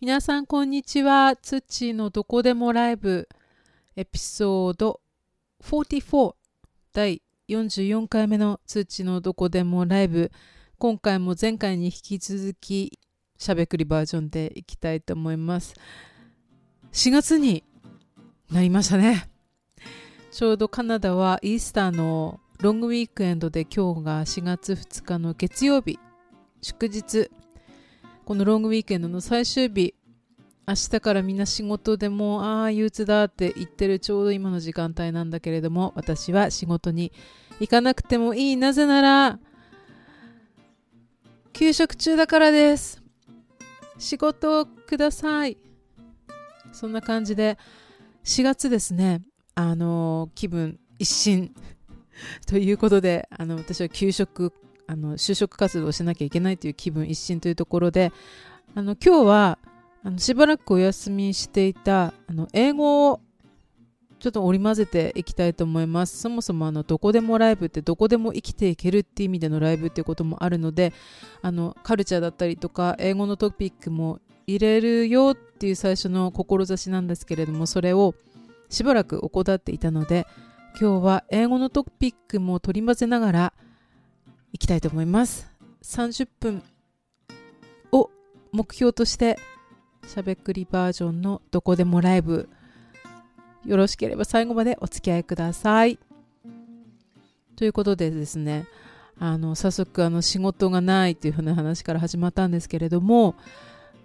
皆さんこんにちは。ツッチーのどこでもライブエピソード44第44回目のツッチーのどこでもライブ。今回も前回に引き続きしゃべくりバージョンでいきたいと思います。4月になりましたね。ちょうどカナダはイースターのロングウィークエンドで今日が4月2日の月曜日。祝日このロングウィークエンドの最終日明日からみんな仕事でもああ憂鬱だって言ってるちょうど今の時間帯なんだけれども私は仕事に行かなくてもいい。なぜなら休職中だからです。仕事をください。そんな感じで4月ですねあの気分一新。ということであの私は休職あの就職活動をしなきゃいけないという気分一新というところであの今日はあのしばらくお休みしていたあの英語をちょっと織り交ぜていきたいと思います。そもそもあのどこでもライブってどこでも生きていけるっていう意味でのライブっていうこともあるのであのカルチャーだったりとか英語のトピックも入れるよっていう最初の志なんですけれどもそれをしばらく怠っていたので今日は英語のトピックも取り混ぜながらいきたいと思います。30分を目標としてしゃべくりバージョンのどこでもライブ。よろしければ最後までお付き合いください。ということでですねあの早速あの仕事がないというふうな話から始まったんですけれども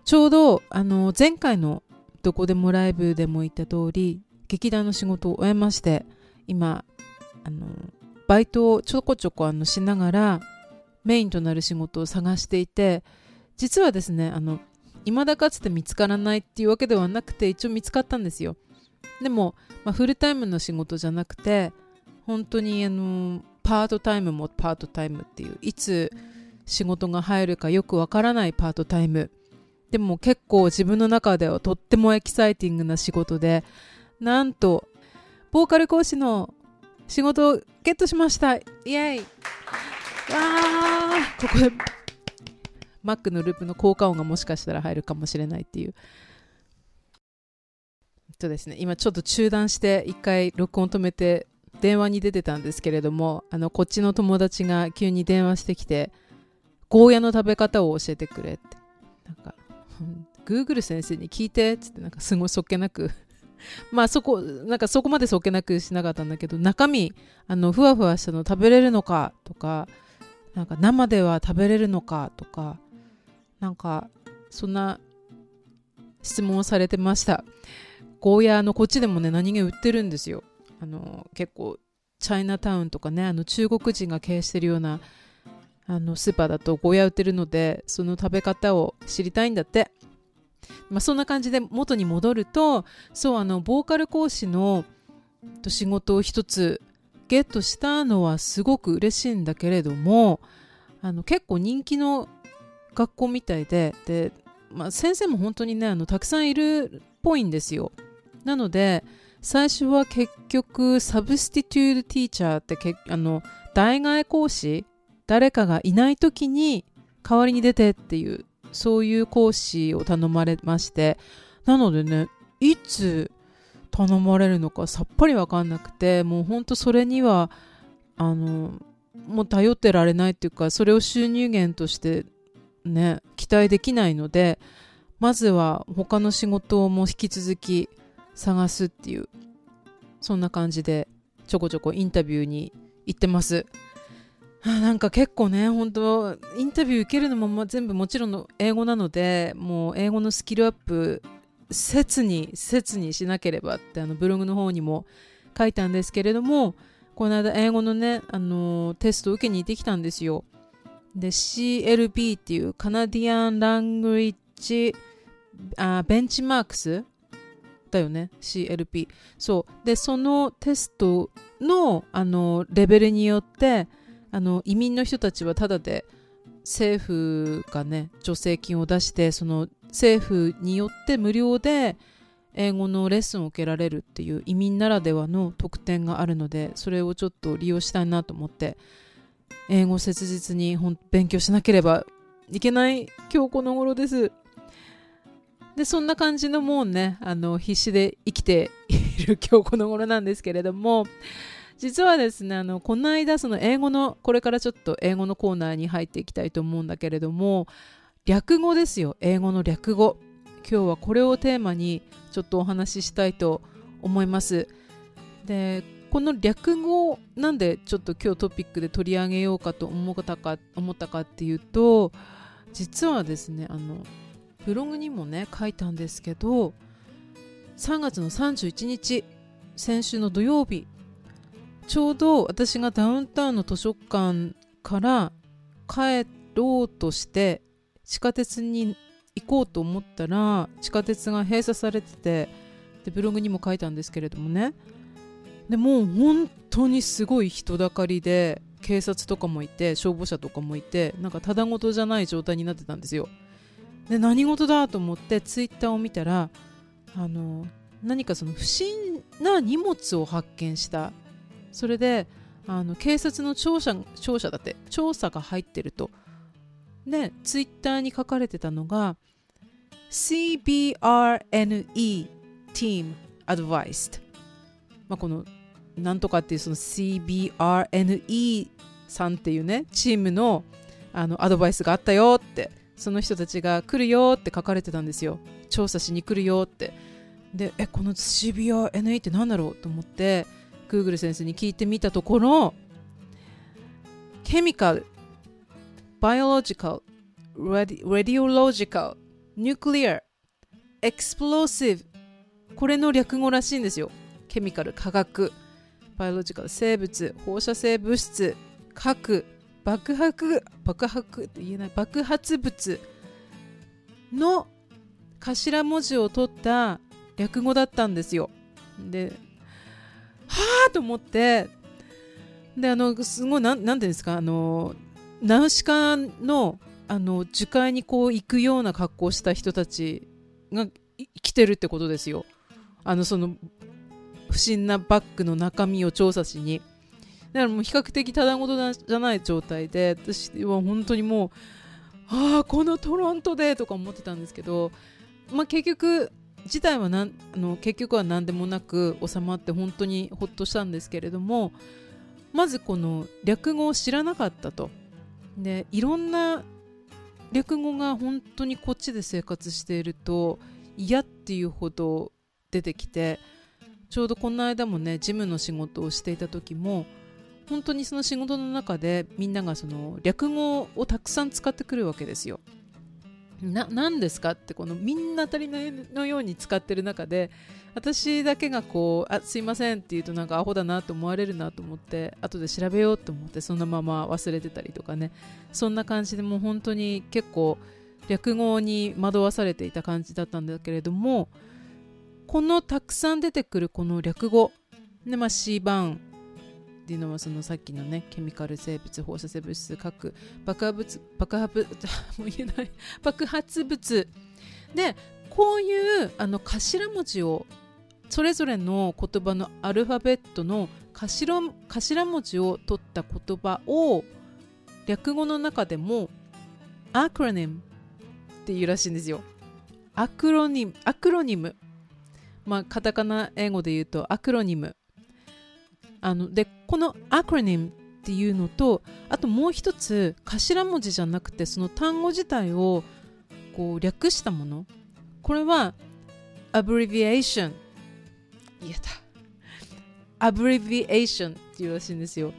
ちょうどあの前回のどこでもライブでも言った通り劇団の仕事を終えまして今あのバイトをちょこちょこあのしながらメインとなる仕事を探していて実はですねあの未だかつて見つからないっていうわけではなくて一応見つかったんですよ。でも、まあ、フルタイムの仕事じゃなくて本当にあのパートタイムもパートタイムっていういつ仕事が入るかよくわからないパートタイム。でも結構自分の中ではとってもエキサイティングな仕事でなんとボーカル講師の仕事をゲットしました。イエイ。わー。ここでマックのループの効果音がもしかしたら入るかもしれないっていう。とですね今ちょっと中断して一回録音止めて電話に出てたんですけれどもあのこっちの友達が急に電話してきてゴーヤの食べ方を教えてくれって。なんか Google 先生に聞いてっつってなんかすごいそっけなくまあそこ、なんかそこまでそっけなくしなかったんだけど、中身、あの、ふわふわしたの食べれるのかとか、なんか生では食べれるのかとか、なんか、そんな質問をされてました。ゴーヤーのこっちでもね、何気売ってるんですよ。あの、結構、チャイナタウンとかね、あの中国人が経営してるようなあのスーパーだとゴーヤー売ってるので、その食べ方を知りたいんだって。まあ、そんな感じで元に戻るとそうあのボーカル講師の仕事を一つゲットしたのはすごく嬉しいんだけれどもあの結構人気の学校みたいでで、まあ、先生も本当にねあのたくさんいるっぽいんですよ。なので最初は結局サブスティテュードティーチャーってけあの代替講師誰かがいない時に代わりに出てっていうそういう講師を頼まれましてなのでねいつ頼まれるのかさっぱり分かんなくてもうほんとそれにはあのもう頼ってられないっていうかそれを収入源としてね期待できないのでまずは他の仕事も引き続き探すっていうそんな感じでちょこちょこインタビューに行ってます。なんか結構ね、本当インタビュー受けるのも全部もちろんの英語なので、もう英語のスキルアップ、切に、切にしなければってあのブログの方にも書いたんですけれども、この間英語のね、あのテストを受けに行ってきたんですよ。で、CLB っていうカナディアン・ラングリッジあベンチマークスだよね CLP そうでそのテストのあのレベルによってあの移民の人たちはただで政府がね助成金を出してその政府によって無料で英語のレッスンを受けられるっていう移民ならではの特典があるのでそれをちょっと利用したいなと思って英語切実に勉強しなければいけない今日この頃です。でそんな感じのもうねあの必死で生きている今日この頃なんですけれども実はですねあのこの間その英語のこれからちょっと英語のコーナーに入っていきたいと思うんだけれども略語ですよ。英語の略語。今日はこれをテーマにちょっとお話ししたいと思います。でこの略語なんでちょっと今日トピックで取り上げようかと思ったか思ったかっていうと実はですねあのブログにもね書いたんですけど3月の31日先週の土曜日ちょうど私がダウンタウンの図書館から帰ろうとして地下鉄に行こうと思ったら地下鉄が閉鎖されててでブログにも書いたんですけれどもね。でもう本当にすごい人だかりで警察とかもいて消防車とかもいてなんかただごとじゃない状態になってたんですよ。で何事だと思ってツイッターを見たらあの何かその不審な荷物を発見したそれであの警察の調査調査だって調査が入ってると。でツイッターに書かれてたのが CBRNE Team Advised、まあ、このなんとかっていうその CBRNE さんっていうねチームのあのアドバイスがあったよってその人たちが来るよって書かれてたんですよ。調査しに来るよって。でえこの CBRNE って何だろうと思って Google 先生に聞いてみたところケミカル biological radiological nuclear explosive これの略語らしいんですよ。ケミカル化学。バイオロジカル生物。放射性物質。核。爆発。爆発。って言えない。爆発物。の頭文字を取った略語だったんですよ。ではあと思って。であのすごいなんなんていうんですかあのナウシカのあの樹海にこう行くような格好をした人たちが来てるってことですよ。あのその不審なバッグの中身を調査しに。だからもう比較的ただごとじゃない状態で私は本当にもうああこのトロントでとか思ってたんですけど、まあ、結局自体はなんあの結局は何でもなく収まって本当にほっとしたんですけれどもまずこの略語を知らなかったとでいろんな略語が本当にこっちで生活していると嫌っていうほど出てきてちょうどこの間もね事務の仕事をしていた時も本当にその仕事の中でみんながその略語をたくさん使ってくるわけですよ。な何ですかってこのみんな当たり前のように使ってる中で私だけがこう「あすいません」って言うとなんかアホだなと思われるなと思って後で調べようと思ってそのまま忘れてたりとかね。そんな感じでもう本当に結構略語に惑わされていた感じだったんだけれどもこのたくさん出てくるこの略語で、まあ、C 版っていうのはそのさっきのねケミカル生物放射性物質核爆発物爆発 もう言えない。爆発物。でこういうあの頭文字をそれぞれの言葉のアルファベットの頭頭文字を取った言葉を略語の中でもアクロニムっていうらしいんですよ。アクロニムアクロニムまあカタカナ英語で言うとアクロニムあのでこのアクロニムっていうのとあともう一つ頭文字じゃなくてその単語自体をこう略したもの。これは abbreviation 言えた。abbreviation っていうらしいんですよ。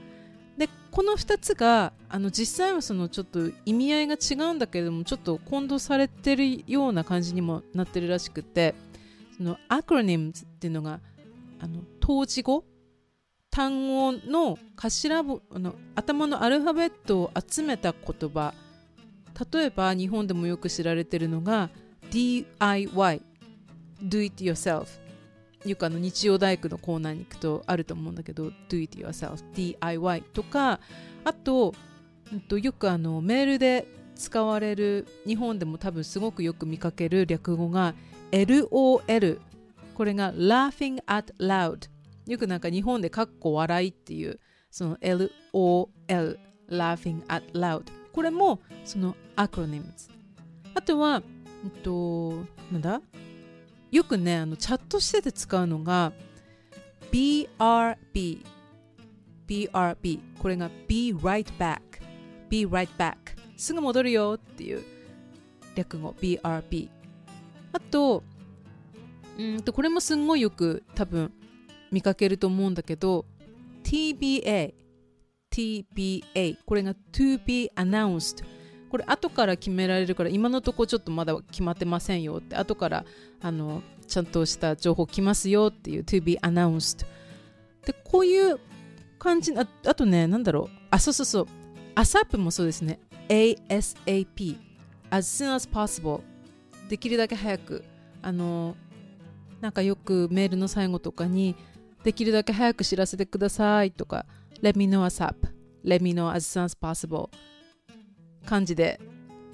でこの2つがあの実際はそのちょっと意味合いが違うんだけれどもちょっと混同されてるような感じにもなってるらしくてそのアクロニムっていうのがあの当時語単語の頭の頭のアルファベットを集めた言葉。例えば日本でもよく知られているのが DIY Do it yourself よくあの日曜大工のコーナーに行くとあると思うんだけど Do it yourself DIY とかあとよくあのメールで使われる日本でも多分すごくよく見かける略語が LOL これが Laughing at Loud よくなんか日本でかっこ笑いっていうその LOL Laughing at Loud これもそのアクロニムズあとはえっとなんだ？よくねあのチャットしてて使うのが BRB BRB これが Be right back Be right back すぐ戻るよっていう略語。BRB あとうんとこれもすんごいよく多分見かけると思うんだけど TBA TBA これが To be announced これ後から決められるから今のとこちょっとまだ決まってませんよって後からあのちゃんとした情報来ますよっていう To be announced でこういう感じああとねなんだろう。あそうそうそう。ASAP もそうですね。ASAP as soon as possible できるだけ早く。あのなんかよくメールの最後とかにできるだけ早く知らせてくださいとか Let me know ASAP Let me know as soon as possible. 感じで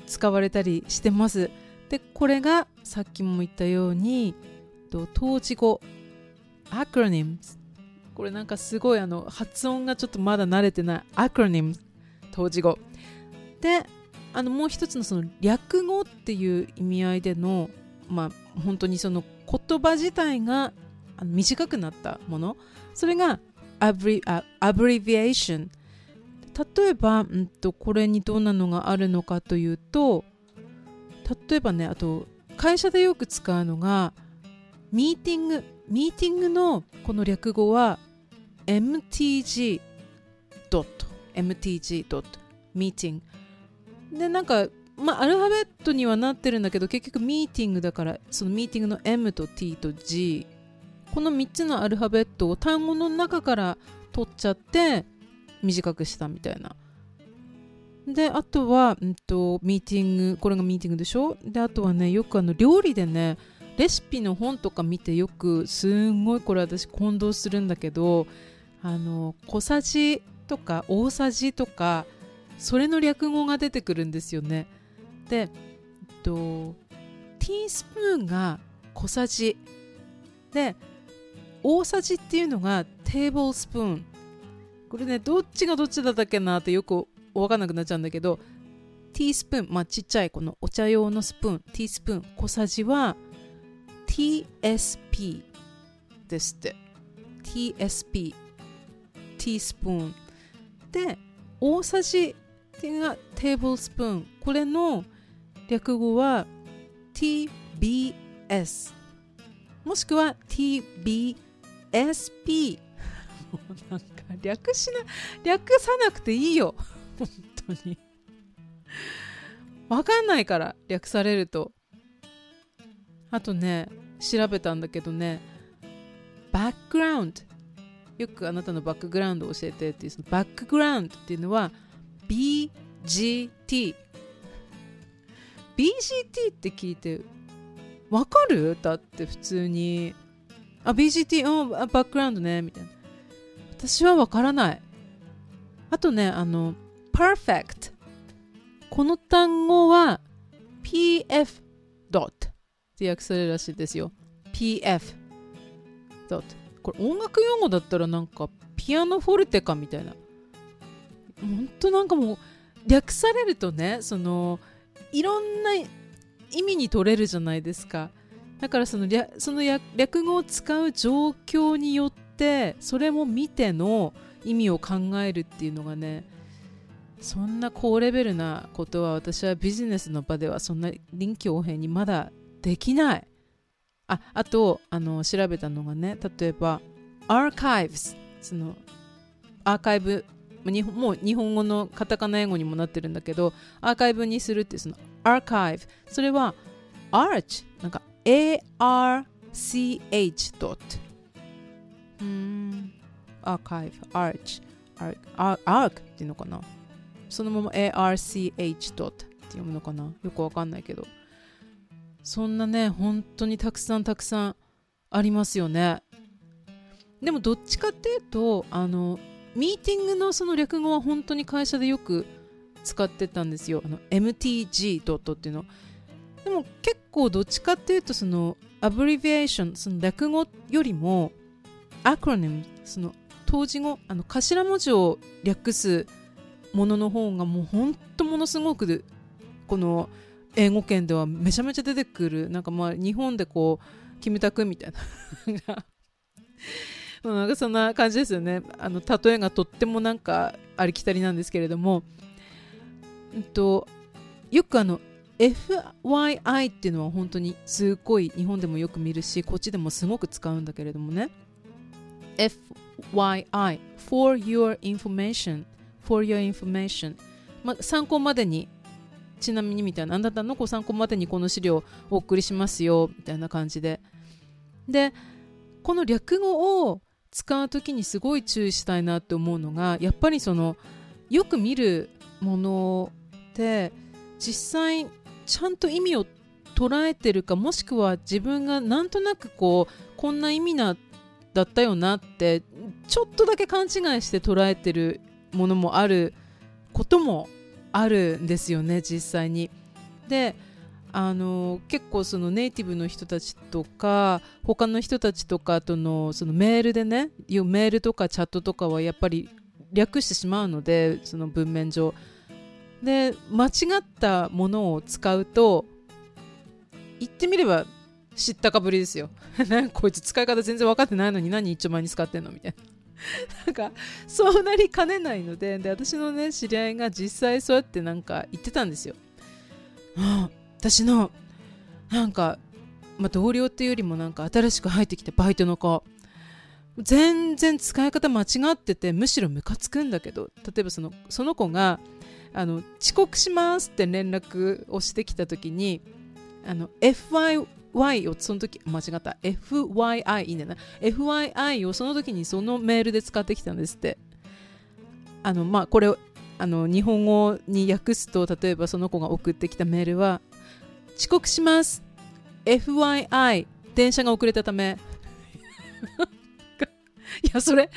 使われたりしてます。でこれがさっきも言ったように当時語 acronyms これなんかすごいあの発音がちょっとまだ慣れてない acronyms 当時語。であのもう一つのその略語っていう意味合いでのまあ本当にその言葉自体が短くなったもの。それがアブリアブリビエーション例えば、うんと、これにどんなのがあるのかというと例えばねあと会社でよく使うのがミーティングミーティングのこの略語は MTG ドット MTG ドットミーティングでなんかまあアルファベットにはなってるんだけど結局ミーティングだからそのミーティングの M と T と G この3つのアルファベットを単語の中から取っちゃって短くしたみたいな。であとは、うんと、ミーティングこれがミーティングでしょ？であとはねよくあの料理でねレシピの本とか見てよくすんごいこれ私混同するんだけどあの小さじとか大さじとかそれの略語が出てくるんですよね。で、えっと、ティースプーンが小さじで大さじっていうのがテーブルスプーン。これねどっちがどっちだったっけなってよく分かんなくなっちゃうんだけどティースプーンまあちっちゃいこのお茶用のスプーンティースプーン小さじは TSP ですって。TSP ティースプーン。で大さじっていうのがテーブルスプーン。これの略語は TBS もしくは TBS SP もうなんか略しな略さなくていいよ。本当に。わかんないから略されると。あとね調べたんだけどね。バックグラウンドよくあなたのバックグラウンドを教えてっていうそのバックグラウンドっていうのは BGT BGT って聞いてわかる？だって普通に。あ、BGT、うん、バックグラウンドね、みたいな。私はわからない。あとね、あの、perfect。この単語は PF ドットって訳されるらしいですよ。PF ドット。これ音楽用語だったらなんかピアノフォルテかみたいな。ほんとなんかもう略されるとね、そのいろんな意味に取れるじゃないですか。だからそのその略語を使う状況によってそれも見ての意味を考えるっていうのがねそんな高レベルなことは私はビジネスの場ではそんな臨機応変にまだできない。ああとあの調べたのがね例えば archives そのアーカイブもう日本語のカタカナ英語にもなってるんだけどアーカイブにするってそのアーカイブ。それは arch なんか arch ドットうん archive arch arc っていうのかな？そのまま arch ドットって読むのかな？よくわかんないけど。そんなね本当にたくさんたくさんありますよね。でもどっちかっていうとあのミーティングのその略語は本当に会社でよく使ってたんですよ。あの MTG ドットっていうの。でも結構どっちかっていうとそのアブリビエーションその略語よりもアクロニムその当時語あの頭文字を略すものの方がもうほんとものすごくこの英語圏ではめちゃめちゃ出てくるなんかまあ日本でこうキムタクみたいな。なんかそんな感じですよね。あの例えがとってもなんかありきたりなんですけれども、うんと、よくあの FYI っていうのは本当にすごい日本でもよく見るしこっちでもすごく使うんだけれどもね。FYI for your information for your information、ま、参考までにちなみにみたいなあなたのご参考までにこの資料をお送りしますよみたいな感じで。でこの略語を使う時にすごい注意したいなって思うのがやっぱりそのよく見るものって実際ちゃんと意味を捉えてるかもしくは自分がなんとなくこうこんな意味なだったよなってちょっとだけ勘違いして捉えてるものもあることもあるんですよね実際に。であの結構そのネイティブの人たちとか他の人たちとかとのそのメールでねメールとかチャットとかはやっぱり略してしまうのでその文面上で間違ったものを使うと言ってみれば知ったかぶりですよ。なんかこいつ使い方全然分かってないのに何一丁前に使ってんのみたいな。なんかそうなりかねないのでで私のね知り合いが実際そうやってなんか言ってたんですよ、ああ私のなんか、まあ、同僚っていうよりもなんか新しく入ってきたバイトの子。全然使い方間違っててむしろムカつくんだけど例えばそのその子があの遅刻しますって連絡をしてきた時にあの FYY をその時間違った。FYI いいんだな。FYI をその時にそのメールで使ってきたんですって。あのまあこれあの日本語に訳すと例えばその子が送ってきたメールは遅刻します。FYI 電車が遅れたため。いやそれ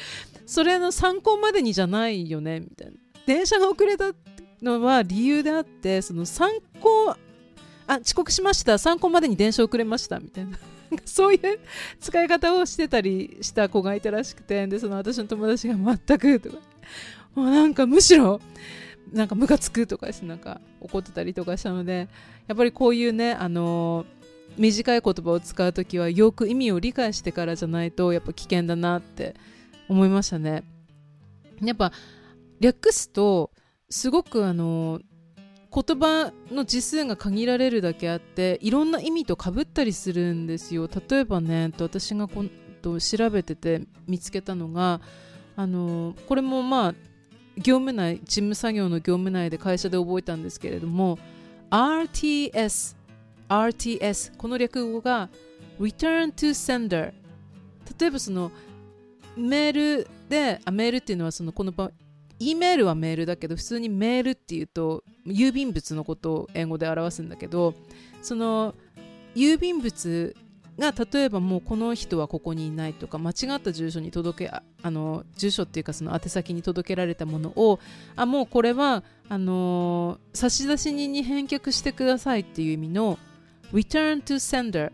それの参考までにじゃないよねみたいな。電車が遅れたのは理由であってその参考あ遅刻しました。参考までに電車遅れましたみたいな。そういう使い方をしてたりした子がいたらしくてでその私の友達が全くとか。もうなんかむしろなんかムカつくとかです。なんか怒ってたりとかしたのでやっぱりこういうねあのー、短い言葉を使う時はよく意味を理解してからじゃないとやっぱ危険だなって思いましたね。やっぱ略すとすごくあの、言葉の字数が限られるだけあっていろんな意味とかぶったりするんですよ。例えばね私が今度調べてて見つけたのがあの、これもまあ業務内事務作業の業務内で会社で覚えたんですけれども RTS RTS この略語が Return to Sender 例えばそのメールであメールっていうのはそのこの場合 E メールはメールだけど普通にメールっていうと郵便物のことを英語で表すんだけどその郵便物が例えばもうこの人はここにいないとか間違った住所に届けあの住所っていうかその宛先に届けられたものをあもうこれはあの差出人に返却してくださいっていう意味の return to sender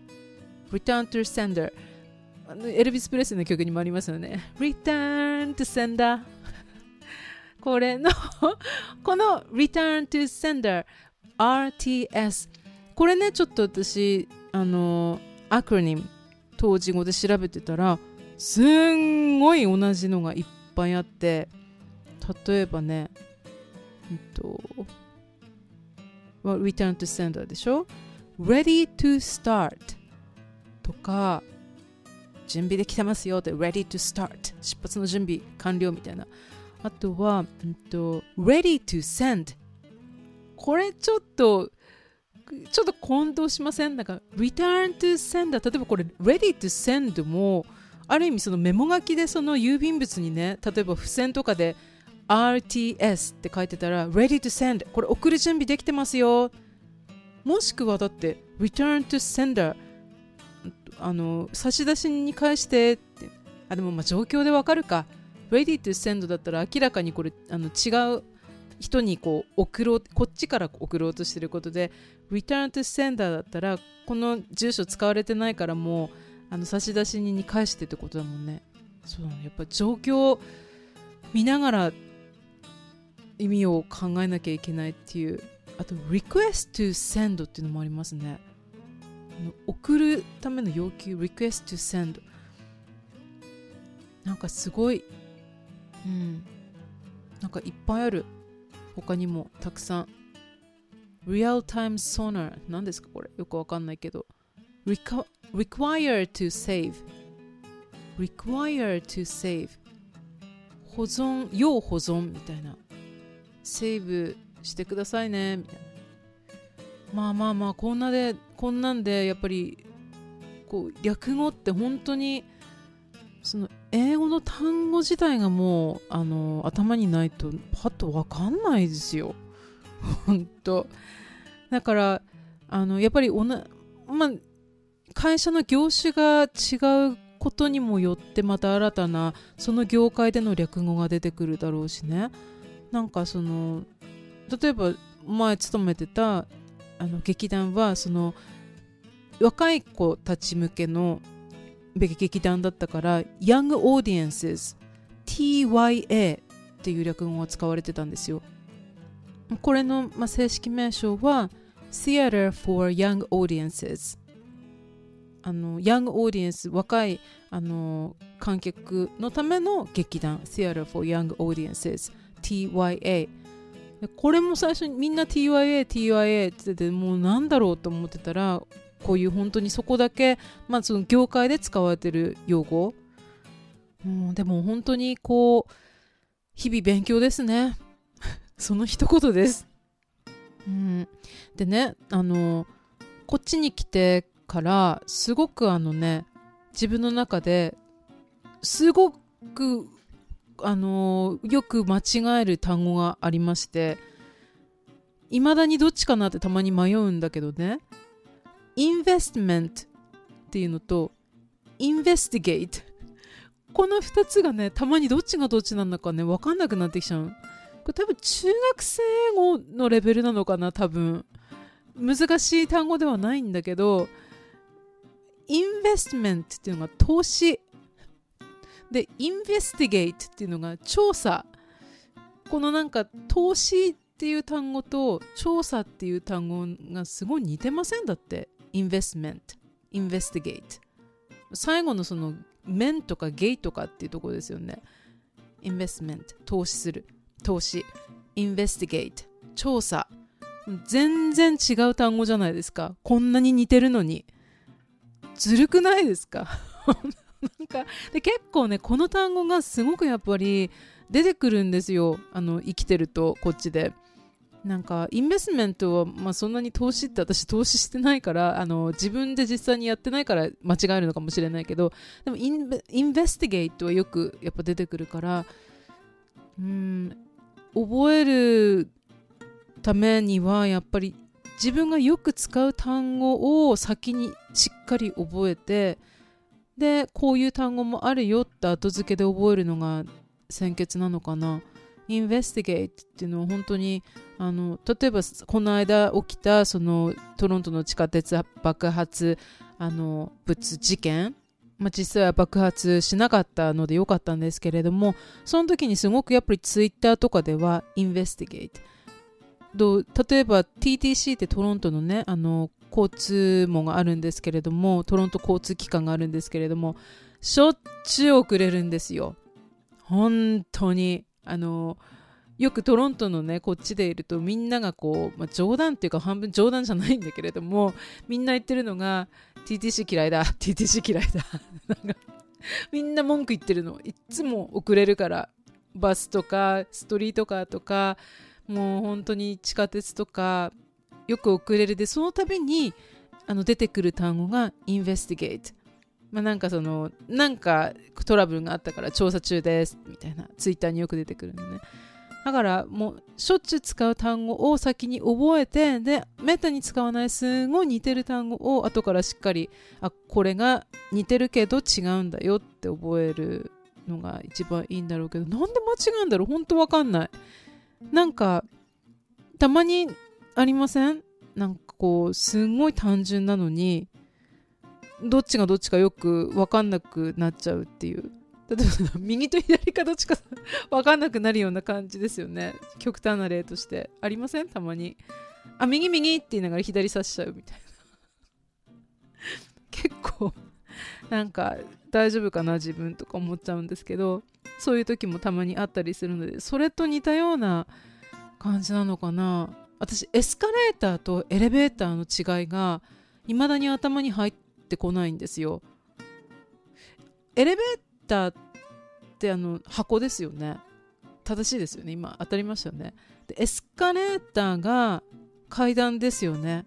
return to sender エルビス・プレスの曲にもありますよね。return to sender これの この return to sender RTS これねちょっと私あのアクロニム当時語で調べてたらすんごい同じのがいっぱいあって例えばね、えっと、Return to Sender でしょ？Ready to start とか準備できてますよって Ready to start 出発の準備完了みたいな。あとは、えっと、Ready to send これちょっとちょっと混同しません？なんか return to send 例えばこれ ready to send もある意味そのメモ書きでその郵便物にね例えば付箋とかで RTS って書いてたら ready to send これ送る準備できてますよ。もしくはだって return to sender あの差出人に返してって。あでもまあ状況でわかるか。Ready to send だったら明らかにこれあの違う人にこう送ろうこっちから送ろうとしてることで Return to Sender だったらこの住所使われてないからもうあの差出人に返してってことだもんね。そうやっぱ状況を見ながら意味を考えなきゃいけないっていう。あと request to send っていうのもありますね。送るための要求 request to send なんかすごいうん。なんかいっぱいある。他にもたくさん。Real time sonar 何ですかこれ。よくわかんないけど。Require to save require to save 保存要保存みたいな。セーブしてくださいね。みたいな。まあまあまあこんなでこんなんでやっぱりこう略語って本当にその英語の単語自体がもうあの頭にないとパッと分かんないですよ。本当。だからあのやっぱりおな、まあ、会社の業種が違うことにもよってまた新たなその業界での略語が出てくるだろうしね。なんかその例えば前勤めてたあの劇団はその若い子たち向けの劇団だったからヤングオーディエンス TYA っていう略語が使われてたんですよ。これの、まあ、正式名称は Theater for Young Audiences あのヤングオーディエンス若いあの観客のための劇団 Theater for Young Audiences TYA これも最初にみんな TYA、TYA って言っててもうなんだろうと思ってたらこういう本当にそこだけ、まあ、その業界で使われてる用語、うん、でも本当にこう日々勉強ですね。その一言です、うん、でねあのこっちに来てからすごくあのね自分の中ですごくあのよく間違える単語がありましていまだにどっちかなってたまに迷うんだけどね。インベストメントっていうのとインベスティゲートこの2つがねたまにどっちがどっちなんだかね分かんなくなってきちゃうこれ多分中学生語のレベルなのかな多分難しい単語ではないんだけどinvestment っていうのが投資で、 investigate っていうのが調査。このなんか投資っていう単語と調査っていう単語がすごい似てませんだって。 investment、investigate。最後のその ment とかゲイとかっていうところですよね。 investment、投資する。投資。 investigate、調査。全然違う単語じゃないですか。こんなに似てるのに。ずるくないですか？なんかで結構ねこの単語がすごくやっぱり出てくるんですよあの生きてるとこっちで。なんかインベストメントは、まあ、そんなに投資って私投資してないからあの自分で実際にやってないから間違えるのかもしれないけどでもインベインベスティゲートはよくやっぱ出てくるからうん覚えるためにはやっぱり自分がよく使う単語を先にしっかり覚えてでこういう単語もあるよって後付けで覚えるのが先決なのかな。インベスティゲートっていうのは本当にあの例えばこの間起きたそのトロントの地下鉄爆発あの物事件。まあ、実際は爆発しなかったのでよかったんですけれどもその時にすごくやっぱりツイッターとかではインベスティゲート例えば TTC ってトロントのねあの交通網があるんですけれどもトロント交通機関があるんですけれどもしょっちゅう遅れるんですよ。本当に。あのよくトロントのねこっちでいるとみんながこう、まあ、冗談っていうか半分冗談じゃないんだけれどもみんな言ってるのが TTC 嫌いだ TTC 嫌いだなんかみんな文句言ってるの。いっつも遅れるから。バスとかストリートカーとかもう本当に地下鉄とかよく遅れる。でその度にあの出てくる単語が investigate まあ、なんかそのなんかトラブルがあったから調査中ですみたいなツイッターによく出てくるんでね。だからもうしょっちゅう使う単語を先に覚えてでめったに使わないすごい似てる単語を後からしっかりあこれが似てるけど違うんだよって覚えるのが一番いいんだろうけどなんで間違うんだろう？本当わかんない。なんかたまにありません？なんかこうすんごい単純なのにどっちがどっちかよく分かんなくなっちゃうっていう。例えば右と左かどっちか分かんなくなるような感じですよね。極端な例として。ありません？たまに。あ右右って言いながら左刺しちゃうみたいな。結構なんか大丈夫かな自分とか思っちゃうんですけど。そういう時もたまにあったりするので。それと似たような感じなのかな。私エスカレーターとエレベーターの違いが未だに頭に入ってこないんですよ。エレベーターってあの箱ですよね。正しいですよね。今当たりましたよね。でエスカレーターが階段ですよね。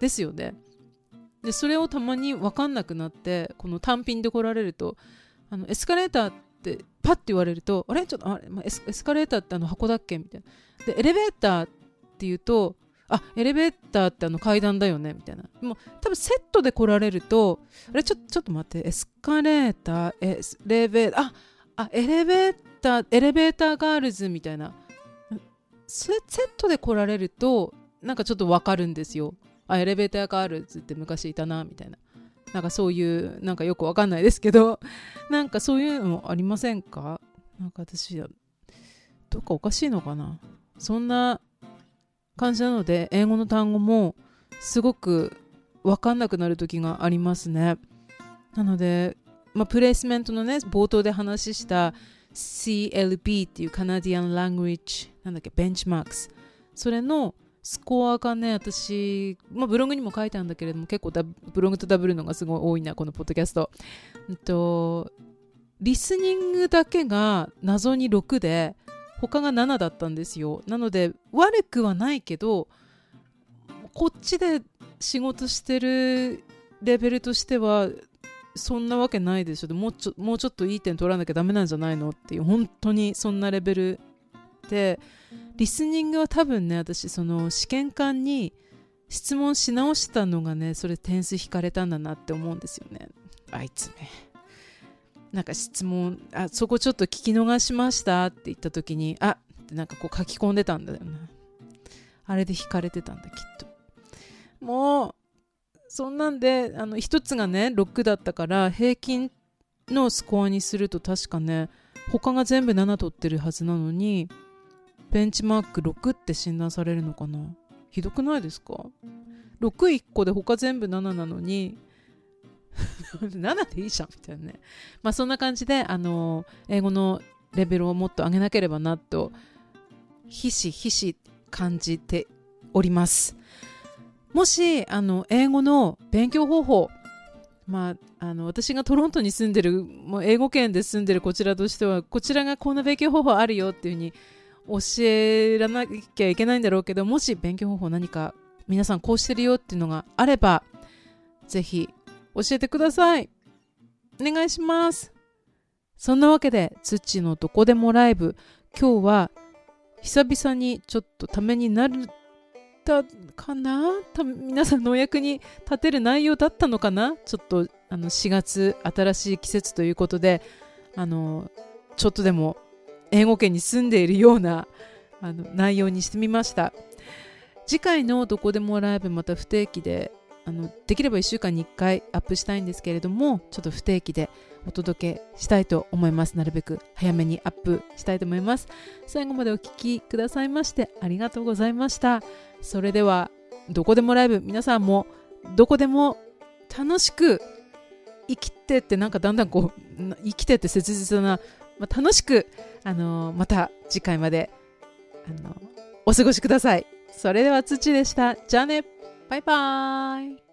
ですよね。でそれをたまに分かんなくなってこの単品で来られるとあのエスカレーターってパッて言われるとあれ？ちょっとあれ、まあ、エスカレーターってあの箱だっけ？みたいな。でエレベーターって言うとあエレベーターってあの階段だよねみたいな。もう多分セットで来られるとあれちょちょっと待ってエスカレーターエレベーああエレベーターエレベーターガールズみたいな。セットで来られるとなんかちょっとわかるんですよ。あエレベーターガールズって昔いたなみたいな。なんかそういうなんかよくわかんないですけど。なんかそういうのもありませんか？なんか私どっかおかしいのかな？そんな感じなので英語の単語もすごく分かんなくなる時がありますね。なので、まあ、プレイスメントのね冒頭で話した CLB っていうカナディアン・ラングリッジなんだっけベンチマークスそれのスコアがね私、まあ、ブログにも書いてあるんだけれども結構ブログとダブルのがすごい多いなこのポッドキャスト、えっと、リスニングだけが謎に6で他が7だったんですよ。なので悪くはないけどこっちで仕事してるレベルとしてはそんなわけないでしょ。もうちょもうちょっといい点取らなきゃダメなんじゃないのっていう本当にそんなレベルで。リスニングは多分ね私その試験官に質問し直したのがねそれ点数引かれたんだなって思うんですよね。あいつね。なんか質問あそこちょっと聞き逃しましたって言った時にあってなんかこう書き込んでたんだよな。あれで引かれてたんだきっと。もうそんなんであの1つがね6だったから平均のスコアにすると確かね他が全部7取ってるはずなのにベンチマーク6って診断されるのかな。ひどくないですか？61個で他全部7なのに 7でいいじゃんみたいなね。まあそんな感じで、あの、英語のレベルをもっと上げなければなと、ひしひし感じております。もし、あの、英語の勉強方法、まあ、あの私がトロントに住んでるもう英語圏で住んでるこちらとしてはこちらがこんな勉強方法あるよっていうふうに教えらなきゃいけないんだろうけどもし勉強方法何か皆さんこうしてるよっていうのがあればぜひ教えてください。お願いします。そんなわけで、土のどこでもライブ、今日は久々にちょっとためになるたかな？皆さんのお役に立てる内容だったのかな？ちょっとあの4月新しい季節ということであのちょっとでも英語圏に住んでいるようなあの内容にしてみました次回のどこでもライブまた不定期であのできれば1週間に1回アップしたいんですけれどもちょっと不定期でお届けしたいと思います。なるべく早めにアップしたいと思います。最後までお聴きくださいましてありがとうございました。それではどこでもライブ皆さんもどこでも楽しく生きてってなんかだんだんこう生きてって切実な、まあ、楽しく、あのー、また次回まで、あのー、お過ごしください。それでは土でした。じゃあね。バイバーイ